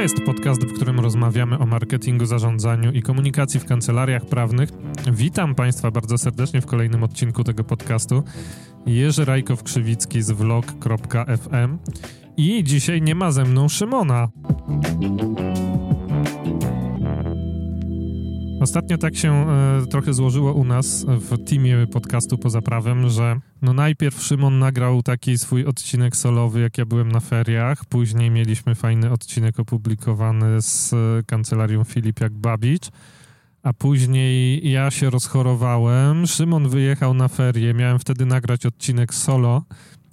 To jest podcast, w którym rozmawiamy o marketingu, zarządzaniu i komunikacji w kancelariach prawnych. Witam Państwa bardzo serdecznie w kolejnym odcinku tego podcastu. Jerzy Rajkow-Krzywicki z vlog.fm i dzisiaj nie ma ze mną Szymona. Ostatnio tak się e, trochę złożyło u nas w teamie podcastu Poza Prawem, że no najpierw Szymon nagrał taki swój odcinek solowy, jak ja byłem na feriach, później mieliśmy fajny odcinek opublikowany z kancelarią Filipiak Babicz, a później ja się rozchorowałem, Szymon wyjechał na ferie, miałem wtedy nagrać odcinek solo,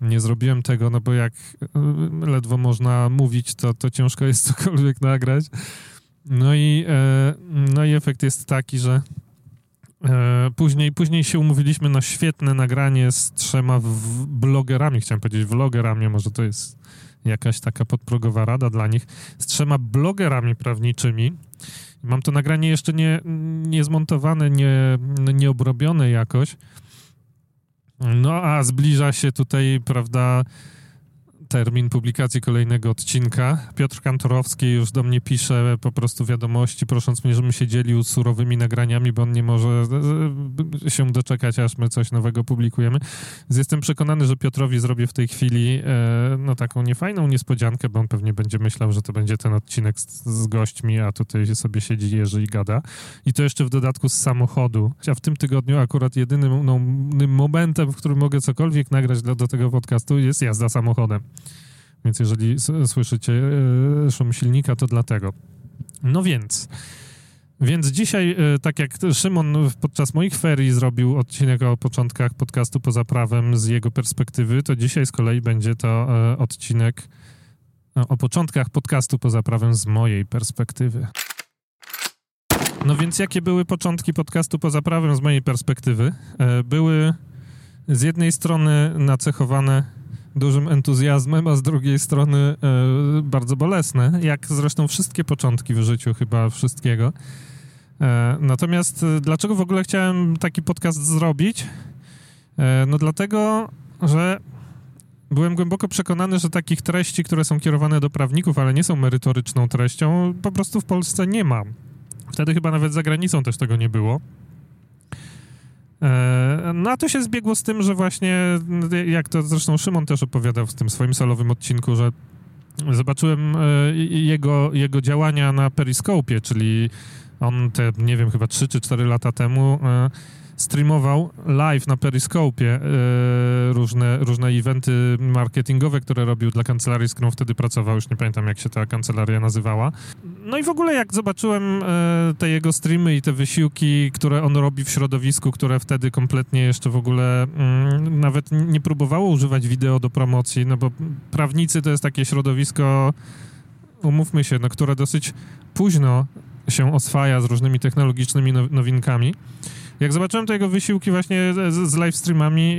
nie zrobiłem tego, no bo jak e, ledwo można mówić, to, to ciężko jest cokolwiek nagrać. No i, e, no i efekt jest taki, że e, później, później się umówiliśmy na świetne nagranie z trzema blogerami, chciałem powiedzieć vlogerami, może to jest jakaś taka podprogowa rada dla nich, z trzema blogerami prawniczymi. Mam to nagranie jeszcze nie, nie zmontowane, nie, nie obrobione jakoś. No a zbliża się tutaj, prawda, termin publikacji kolejnego odcinka. Piotr Kantorowski już do mnie pisze po prostu wiadomości, prosząc mnie, żebym się dzielił surowymi nagraniami, bo on nie może e, się doczekać, aż my coś nowego publikujemy. Więc jestem przekonany, że Piotrowi zrobię w tej chwili e, no taką niefajną niespodziankę, bo on pewnie będzie myślał, że to będzie ten odcinek z, z gośćmi, a tutaj sobie siedzi Jerzy i gada. I to jeszcze w dodatku z samochodu. A w tym tygodniu akurat jedynym no, momentem, w którym mogę cokolwiek nagrać do, do tego podcastu jest jazda samochodem. Więc jeżeli słyszycie e, szum silnika, to dlatego. No więc. Więc dzisiaj, e, tak jak Szymon podczas moich ferii zrobił odcinek o początkach podcastu poza prawem z jego perspektywy, to dzisiaj z kolei będzie to e, odcinek o początkach podcastu poza prawem z mojej perspektywy. No więc jakie były początki podcastu poza prawem z mojej perspektywy? Były z jednej strony nacechowane dużym entuzjazmem, a z drugiej strony e, bardzo bolesne, jak zresztą wszystkie początki w życiu chyba wszystkiego. E, natomiast e, dlaczego w ogóle chciałem taki podcast zrobić? E, no dlatego, że byłem głęboko przekonany, że takich treści, które są kierowane do prawników, ale nie są merytoryczną treścią, po prostu w Polsce nie ma. Wtedy chyba nawet za granicą też tego nie było. E, no a to się zbiegło z tym, że właśnie, jak to zresztą Szymon też opowiadał w tym swoim solowym odcinku, że zobaczyłem e, jego, jego działania na Periskopie, czyli on te, nie wiem, chyba 3 czy 4 lata temu e, streamował live na Periscope e, różne, różne eventy marketingowe, które robił dla kancelarii, z którą wtedy pracował, już nie pamiętam jak się ta kancelaria nazywała. No i w ogóle jak zobaczyłem e, te jego streamy i te wysiłki, które on robi w środowisku, które wtedy kompletnie jeszcze w ogóle mm, nawet nie próbowało używać wideo do promocji, no bo prawnicy to jest takie środowisko, umówmy się, no, które dosyć późno się oswaja z różnymi technologicznymi nowinkami jak zobaczyłem te jego wysiłki właśnie z, z live streamami,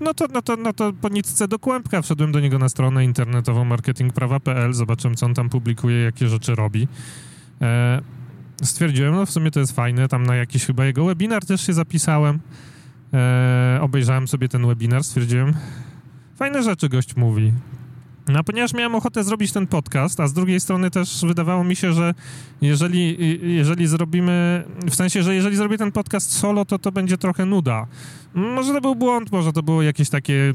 e, no to, no, to, no to po nitce do kłębka wszedłem do niego na stronę internetową marketingprawa.pl, zobaczyłem, co on tam publikuje, jakie rzeczy robi. E, stwierdziłem, no w sumie to jest fajne, tam na jakiś chyba jego webinar też się zapisałem. E, obejrzałem sobie ten webinar, stwierdziłem, fajne rzeczy gość mówi. No, ponieważ miałem ochotę zrobić ten podcast, a z drugiej strony też wydawało mi się, że jeżeli, jeżeli zrobimy, w sensie, że jeżeli zrobię ten podcast solo, to to będzie trochę nuda. Może to był błąd, może to było jakieś takie,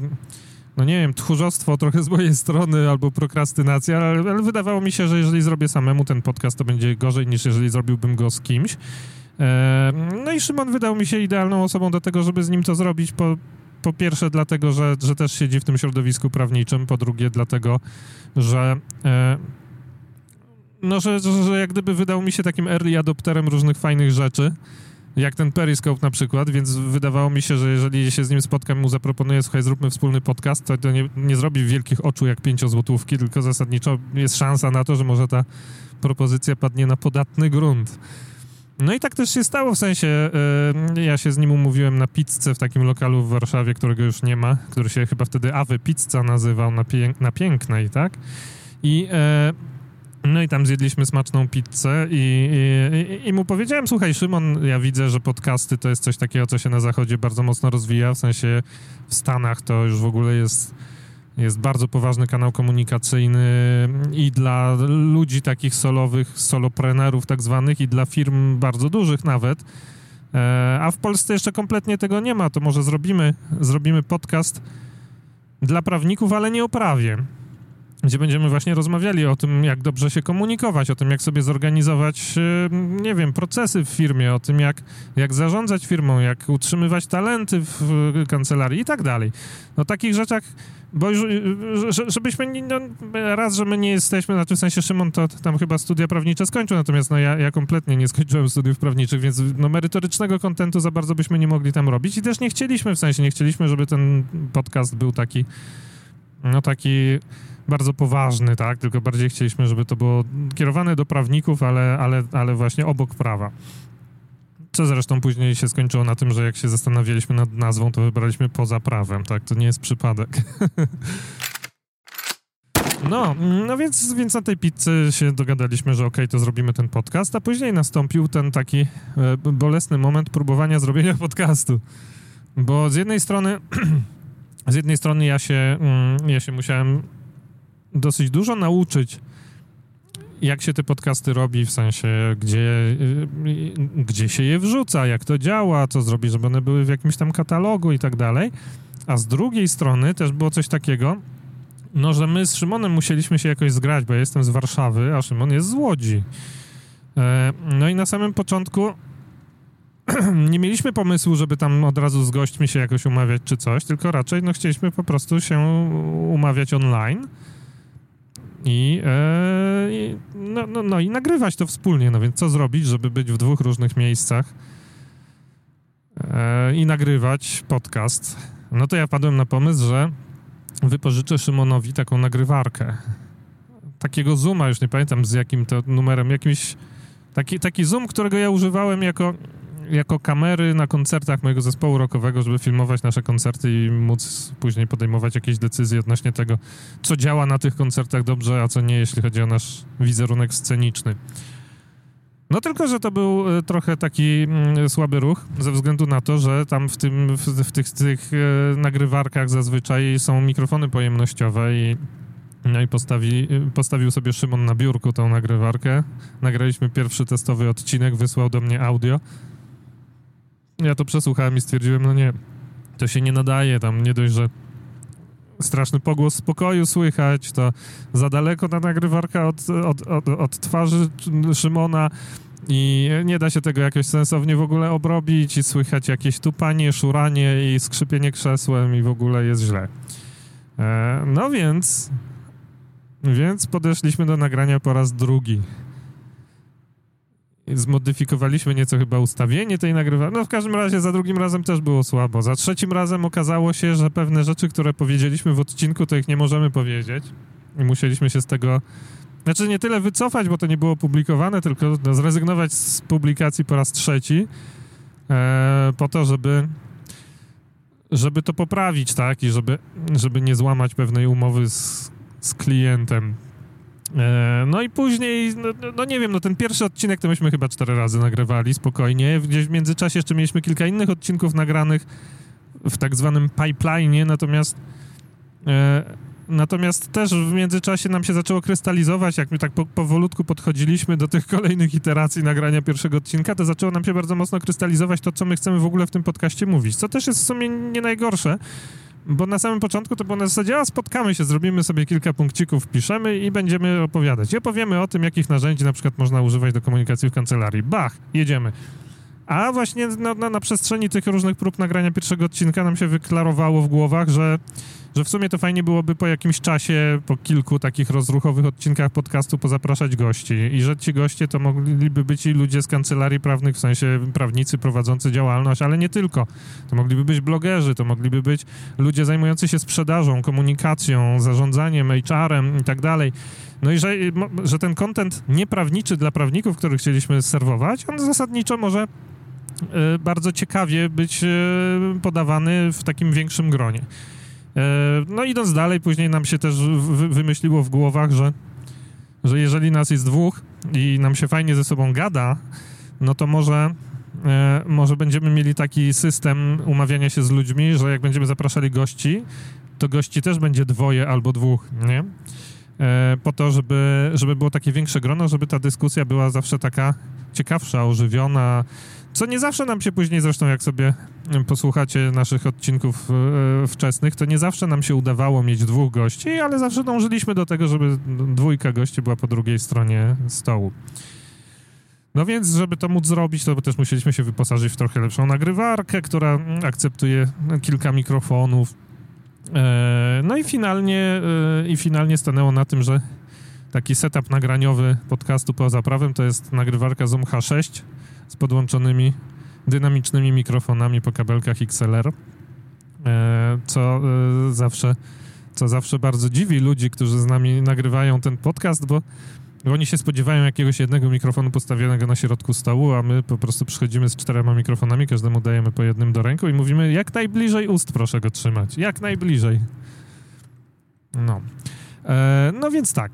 no nie wiem, tchórzostwo trochę z mojej strony albo prokrastynacja, ale, ale wydawało mi się, że jeżeli zrobię samemu ten podcast, to będzie gorzej niż jeżeli zrobiłbym go z kimś. E, no i Szymon wydał mi się idealną osobą do tego, żeby z nim to zrobić, po, po pierwsze dlatego, że, że też siedzi w tym środowisku prawniczym, po drugie dlatego, że e, no, że, że, że jak gdyby wydał mi się takim early adopterem różnych fajnych rzeczy, jak ten Periscope na przykład, więc wydawało mi się, że jeżeli się z nim spotkam, mu zaproponuję, słuchaj, zróbmy wspólny podcast, to, to nie, nie zrobi wielkich oczu jak pięciozłotówki, tylko zasadniczo jest szansa na to, że może ta propozycja padnie na podatny grunt. No i tak też się stało, w sensie yy, ja się z nim umówiłem na pizzę w takim lokalu w Warszawie, którego już nie ma, który się chyba wtedy Awy Pizza nazywał, na, pięk na Pięknej, tak? I... Yy, no i tam zjedliśmy smaczną pizzę i, i, i, mu powiedziałem, słuchaj Szymon, ja widzę, że podcasty to jest coś takiego, co się na zachodzie bardzo mocno rozwija, w sensie w Stanach to już w ogóle jest Jest bardzo poważny kanał komunikacyjny i dla ludzi takich solowych, soloprenerów tak zwanych, i dla firm bardzo dużych nawet. E, a w Polsce jeszcze kompletnie tego nie ma, to może zrobimy, zrobimy podcast dla prawników, ale nie o prawie gdzie będziemy właśnie rozmawiali o tym, jak dobrze się komunikować, o tym, jak sobie zorganizować, e, nie wiem, procesy w firmie, o tym, jak, jak zarządzać firmą, jak utrzymywać talenty w kancelarii i tak dalej. O takich rzeczach, bo już, żebyśmy, no, raz, że my nie jesteśmy, znaczy w sensie Szymon to tam chyba studia prawnicze skończył, natomiast no ja, ja kompletnie nie skończyłem studiów prawniczych, więc no merytorycznego kontentu za bardzo byśmy nie mogli tam robić i też nie chcieliśmy, w sensie nie chcieliśmy, żeby ten podcast był taki, no taki bardzo poważny, tak? Tylko bardziej chcieliśmy, żeby to było kierowane do prawników, ale, ale, ale właśnie obok prawa. Co zresztą później się skończyło na tym, że jak się zastanawialiśmy nad nazwą, to wybraliśmy poza prawem, tak? To nie jest przypadek. No, no więc, więc na tej pizzy się dogadaliśmy, że okej, okay, to zrobimy ten podcast, a później nastąpił ten taki e, bolesny moment próbowania zrobienia podcastu. Bo z jednej strony, z jednej strony ja się, mm, ja się musiałem dosyć dużo nauczyć, jak się te podcasty robi, w sensie, gdzie, gdzie się je wrzuca, jak to działa, co zrobić, żeby one były w jakimś tam katalogu i tak dalej. A z drugiej strony też było coś takiego, no, że my z Szymonem musieliśmy się jakoś zgrać, bo ja jestem z Warszawy, a Szymon jest z Łodzi. E, no i na samym początku nie mieliśmy pomysłu, żeby tam od razu z gośćmi się jakoś umawiać czy coś, tylko raczej no, chcieliśmy po prostu się umawiać online i, e, i no, no, no, i nagrywać to wspólnie. No więc co zrobić, żeby być w dwóch różnych miejscach e, i nagrywać podcast? No to ja padłem na pomysł, że wypożyczę Szymonowi taką nagrywarkę. Takiego Zooma, już nie pamiętam z jakim to numerem, jakimś... Taki, taki Zoom, którego ja używałem jako jako kamery na koncertach mojego zespołu rockowego, żeby filmować nasze koncerty i móc później podejmować jakieś decyzje odnośnie tego, co działa na tych koncertach dobrze, a co nie, jeśli chodzi o nasz wizerunek sceniczny. No tylko, że to był e, trochę taki mm, słaby ruch, ze względu na to, że tam w, tym, w, w tych, tych e, nagrywarkach zazwyczaj są mikrofony pojemnościowe i no i postawi, postawił sobie Szymon na biurku tą nagrywarkę. Nagraliśmy pierwszy testowy odcinek, wysłał do mnie audio. Ja to przesłuchałem i stwierdziłem, no nie, to się nie nadaje, tam nie dość, że straszny pogłos spokoju słychać, to za daleko ta nagrywarka od, od, od, od twarzy Szymona i nie da się tego jakoś sensownie w ogóle obrobić i słychać jakieś tupanie, szuranie i skrzypienie krzesłem i w ogóle jest źle. E, no więc, więc podeszliśmy do nagrania po raz drugi zmodyfikowaliśmy nieco chyba ustawienie tej nagrywania. No w każdym razie za drugim razem też było słabo. Za trzecim razem okazało się, że pewne rzeczy, które powiedzieliśmy w odcinku, to ich nie możemy powiedzieć. I musieliśmy się z tego... Znaczy nie tyle wycofać, bo to nie było publikowane, tylko zrezygnować z publikacji po raz trzeci e, po to, żeby żeby to poprawić, tak? I żeby, żeby nie złamać pewnej umowy z, z klientem. E, no i później, no, no, no, nie wiem, no ten pierwszy odcinek to myśmy chyba cztery razy nagrywali spokojnie. Gdzieś w międzyczasie jeszcze mieliśmy kilka innych odcinków nagranych w tak zwanym pipeline, natomiast e, natomiast też w międzyczasie nam się zaczęło krystalizować, jak my tak po, powolutku podchodziliśmy do tych kolejnych iteracji nagrania pierwszego odcinka, to zaczęło nam się bardzo mocno krystalizować to, co my chcemy w ogóle w tym podcaście mówić, co też jest w sumie nie najgorsze, bo na samym początku to było na zasadzie, a spotkamy się, zrobimy sobie kilka punkcików, piszemy i będziemy opowiadać. I opowiemy o tym, jakich narzędzi na przykład można używać do komunikacji w kancelarii. Bach, jedziemy. A właśnie na, na, na, przestrzeni tych różnych prób nagrania pierwszego odcinka nam się wyklarowało w głowach, że że w sumie to fajnie byłoby po jakimś czasie, po kilku takich rozruchowych odcinkach podcastu pozapraszać gości i że ci goście to mogliby być i ludzie z kancelarii prawnych, w sensie prawnicy prowadzący działalność, ale nie tylko. To mogliby być blogerzy, to mogliby być ludzie zajmujący się sprzedażą, komunikacją, zarządzaniem, HR-em i tak dalej. No i że, że ten kontent nieprawniczy dla prawników, który chcieliśmy serwować, on zasadniczo może e, bardzo ciekawie być e, podawany w takim większym gronie. E, no idąc dalej, później nam się też wymyśliło w głowach, że, że jeżeli nas jest dwóch i nam się fajnie ze sobą gada, no to może, e, może będziemy mieli taki system umawiania się z ludźmi, że jak będziemy zapraszali gości, to gości też będzie dwoje albo dwóch, nie? E, po to, żeby, żeby było takie większe grono, żeby ta dyskusja była zawsze taka ciekawsza, ożywiona, co nie zawsze nam się później, zresztą jak sobie posłuchacie naszych odcinków e, wczesnych, to nie zawsze nam się udawało mieć dwóch gości, ale zawsze dążyliśmy do tego, żeby dwójka gości była po drugiej stronie stołu. No więc, żeby to móc zrobić, to też musieliśmy się wyposażyć w trochę lepszą nagrywarkę, która akceptuje kilka mikrofonów. E, no i finalnie, e, i finalnie stanęło na tym, że taki setup nagraniowy podcastu poza prawem to jest nagrywarka Zoom H6 z podłączonymi dynamicznymi mikrofonami po kabelkach XLR, e, co zawsze, co zawsze bardzo dziwi ludzi, którzy z nami nagrywają ten podcast, bo oni się spodziewają jakiegoś jednego mikrofonu postawionego na środku stołu, a my po prostu przychodzimy z czterema mikrofonami, każdemu dajemy po jednym do ręku i mówimy, jak najbliżej ust proszę go trzymać, jak najbliżej. No. E, no więc tak.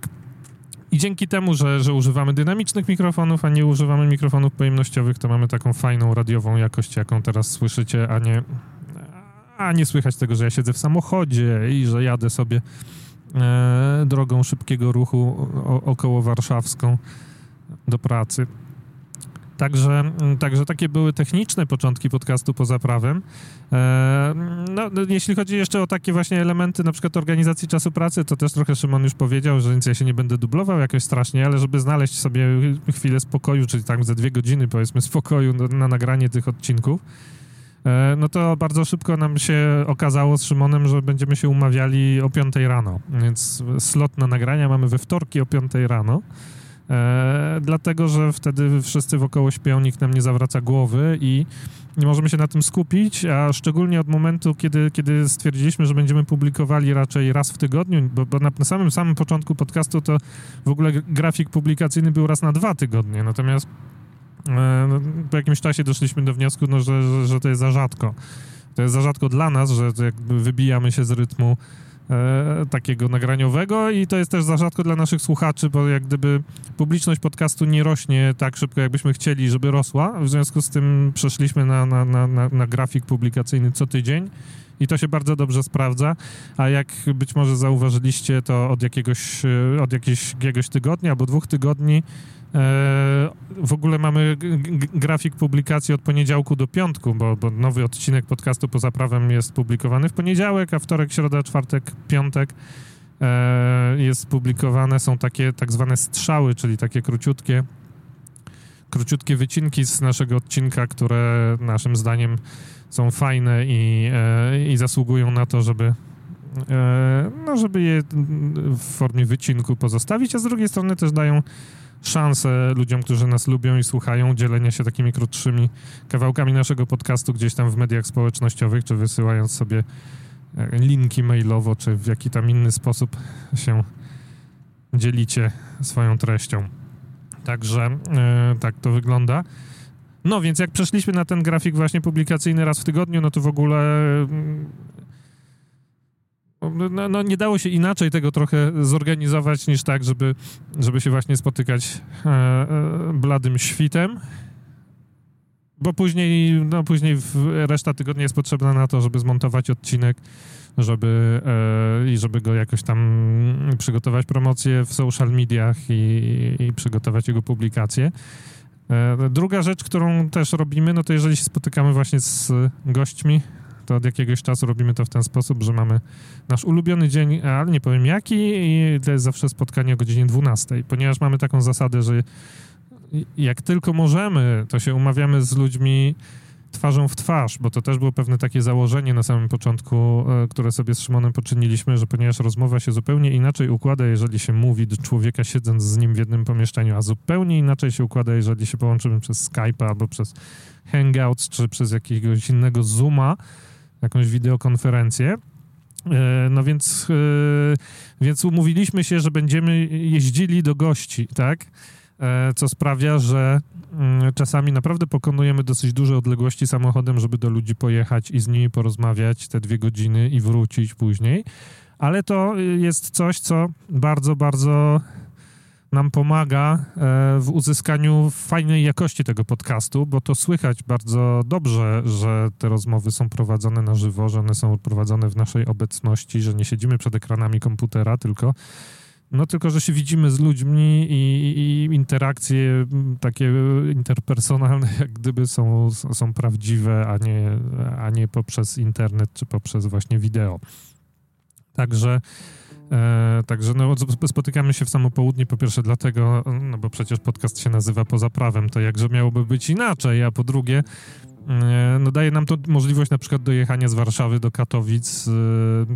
I dzięki temu, że, że używamy dynamicznych mikrofonów, a nie używamy mikrofonów pojemnościowych, to mamy taką fajną radiową jakość, jaką teraz słyszycie, a nie, a nie słychać tego, że ja siedzę w samochodzie i że jadę sobie e, drogą szybkiego ruchu o, około warszawską do pracy. Także, także takie były techniczne początki podcastu poza prawem. E, no, no, jeśli chodzi jeszcze o takie właśnie elementy na przykład organizacji czasu pracy, to też trochę Szymon już powiedział, że nic ja się nie będę dublował jakoś strasznie, ale żeby znaleźć sobie chwilę spokoju, czyli tak ze dwie godziny powiedzmy spokoju na, na nagranie tych odcinków, E, no to bardzo szybko nam się okazało z Szymonem, że będziemy się umawiali o 5 rano, więc slot na nagrania mamy we wtorki o 5 rano. E, dlatego, że wtedy wszyscy wokoło śpią, nikt nam nie zawraca głowy i nie możemy się na tym skupić, a szczególnie od momentu, kiedy, kiedy stwierdziliśmy, że będziemy publikowali raczej raz w tygodniu, bo, bo na, na, samym samym początku podcastu to w ogóle grafik publikacyjny był raz na dwa tygodnie, natomiast E, no, po jakimś czasie doszliśmy do wniosku, no, że, że, że, to jest za rzadko. To jest za rzadko dla nas, że jakby wybijamy się z rytmu e, takiego nagraniowego i to jest też za rzadko dla naszych słuchaczy, bo jak gdyby publiczność podcastu nie rośnie tak szybko, jakbyśmy chcieli, żeby rosła. W związku z tym przeszliśmy na, na, na, na grafik publikacyjny co tydzień i to się bardzo dobrze sprawdza, a jak być może zauważyliście, to od jakiegoś, e, od jakiegoś tygodnia albo dwóch tygodni w ogóle mamy grafik publikacji od poniedziałku do piątku, bo, bo, nowy odcinek podcastu poza prawem jest publikowany w poniedziałek, a wtorek, środa, czwartek, piątek e, jest publikowane. Są takie tak zwane strzały, czyli takie króciutkie, króciutkie wycinki z naszego odcinka, które naszym zdaniem są fajne i, e, i zasługują na to, żeby no, żeby je w formie wycinku pozostawić, a z drugiej strony też dają szansę ludziom, którzy nas lubią i słuchają, dzielenia się takimi krótszymi kawałkami naszego podcastu gdzieś tam w mediach społecznościowych, czy wysyłając sobie e, linki mailowo, czy w jaki tam inny sposób się dzielicie swoją treścią. Także e, tak to wygląda. No więc jak przeszliśmy na ten grafik właśnie publikacyjny raz w tygodniu, no to w ogóle no, no, nie dało się inaczej tego trochę zorganizować niż tak, żeby, żeby się właśnie spotykać e, e, bladym świtem. Bo później, no później reszta tygodnia jest potrzebna na to, żeby zmontować odcinek, żeby, e, i żeby go jakoś tam przygotować promocję w social mediach i, i przygotować jego publikację. E, druga rzecz, którą też robimy, no to jeżeli się spotykamy właśnie z gośćmi, to od jakiegoś czasu robimy to w ten sposób, że mamy nasz ulubiony dzień, ale nie powiem jaki, i to jest zawsze spotkanie o godzinie 12, ponieważ mamy taką zasadę, że jak tylko możemy, to się umawiamy z ludźmi twarzą w twarz, bo to też było pewne takie założenie na samym początku, e, które sobie z Szymonem poczyniliśmy, że ponieważ rozmowa się zupełnie inaczej układa, jeżeli się mówi do człowieka siedząc z nim w jednym pomieszczeniu, a zupełnie inaczej się układa, jeżeli się połączymy przez Skype'a albo przez Hangouts, czy przez jakiegoś innego Zooma, jakąś wideokonferencję. E, no więc, e, więc umówiliśmy się, że będziemy jeździli do gości, tak? E, co sprawia, że mm, czasami naprawdę pokonujemy dosyć duże odległości samochodem, żeby do ludzi pojechać i z nimi porozmawiać te dwie godziny i wrócić później. Ale to jest coś, co bardzo, bardzo nam pomaga e, w uzyskaniu fajnej jakości tego podcastu, bo to słychać bardzo dobrze, że te rozmowy są prowadzone na żywo, że one są prowadzone w naszej obecności, że nie siedzimy przed ekranami komputera, tylko no tylko, że się widzimy z ludźmi i, i, interakcje takie interpersonalne, jak gdyby są, są prawdziwe, a nie, a nie poprzez internet czy poprzez właśnie wideo. Także E, także no, spotykamy się w samo południe, po pierwsze dlatego, no bo przecież podcast się nazywa Poza Prawem, to jakże miałoby być inaczej, a po drugie e, no daje nam to możliwość na przykład dojechania z Warszawy do Katowic, e,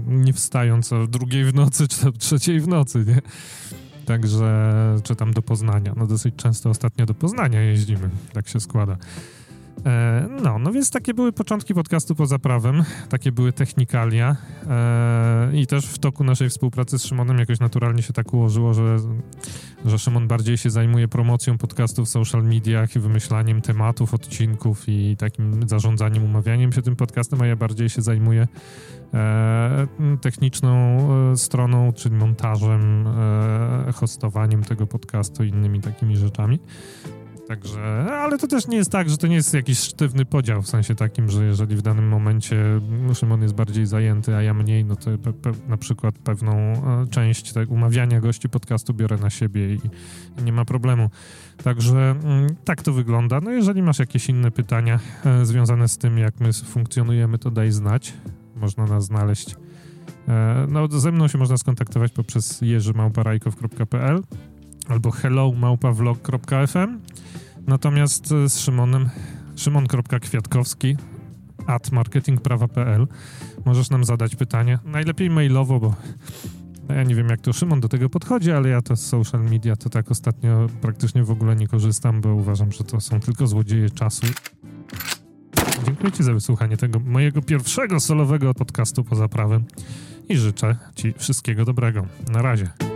nie wstając o drugiej w nocy, czy trzeciej w nocy, nie? Także, czy tam do Poznania. No dosyć często ostatnio do Poznania jeździmy, tak się składa. E, no, no więc takie były początki podcastu poza prawem, takie były technikalia e, i też w toku naszej współpracy z Szymonem jakoś naturalnie się tak ułożyło, że, że Szymon bardziej się zajmuje promocją podcastów w social mediach i wymyślaniem tematów, odcinków i takim zarządzaniem, umawianiem się tym podcastem, a ja bardziej się zajmuję e, techniczną stroną, czyli montażem, hostowaniem tego podcastu i innymi takimi rzeczami. Także, ale to też nie jest tak, że to nie jest jakiś sztywny podział, w sensie takim, że jeżeli w danym momencie Szymon jest bardziej zajęty, a ja mniej, no to pe, pe, na przykład pewną e, część tak, umawiania gości podcastu biorę na siebie i, i nie ma problemu. Także mm, tak to wygląda. No jeżeli masz jakieś inne pytania e, związane z tym, jak my funkcjonujemy, to daj znać. Można nas znaleźć. E, no ze mną się można skontaktować poprzez jerzymałparajkow.pl albo hello.vlog.fm Natomiast e, z Szymonem, szymon.kwiatkowski at marketingprawa.pl możesz nam zadać pytanie, najlepiej mailowo, bo ja nie wiem jak to Szymon do tego podchodzi, ale ja to z social media to tak ostatnio praktycznie w ogóle nie korzystam, bo uważam, że to są tylko złodzieje czasu. Dziękuję Ci za wysłuchanie tego mojego pierwszego solowego podcastu poza prawem i życzę Ci wszystkiego dobrego. Na razie.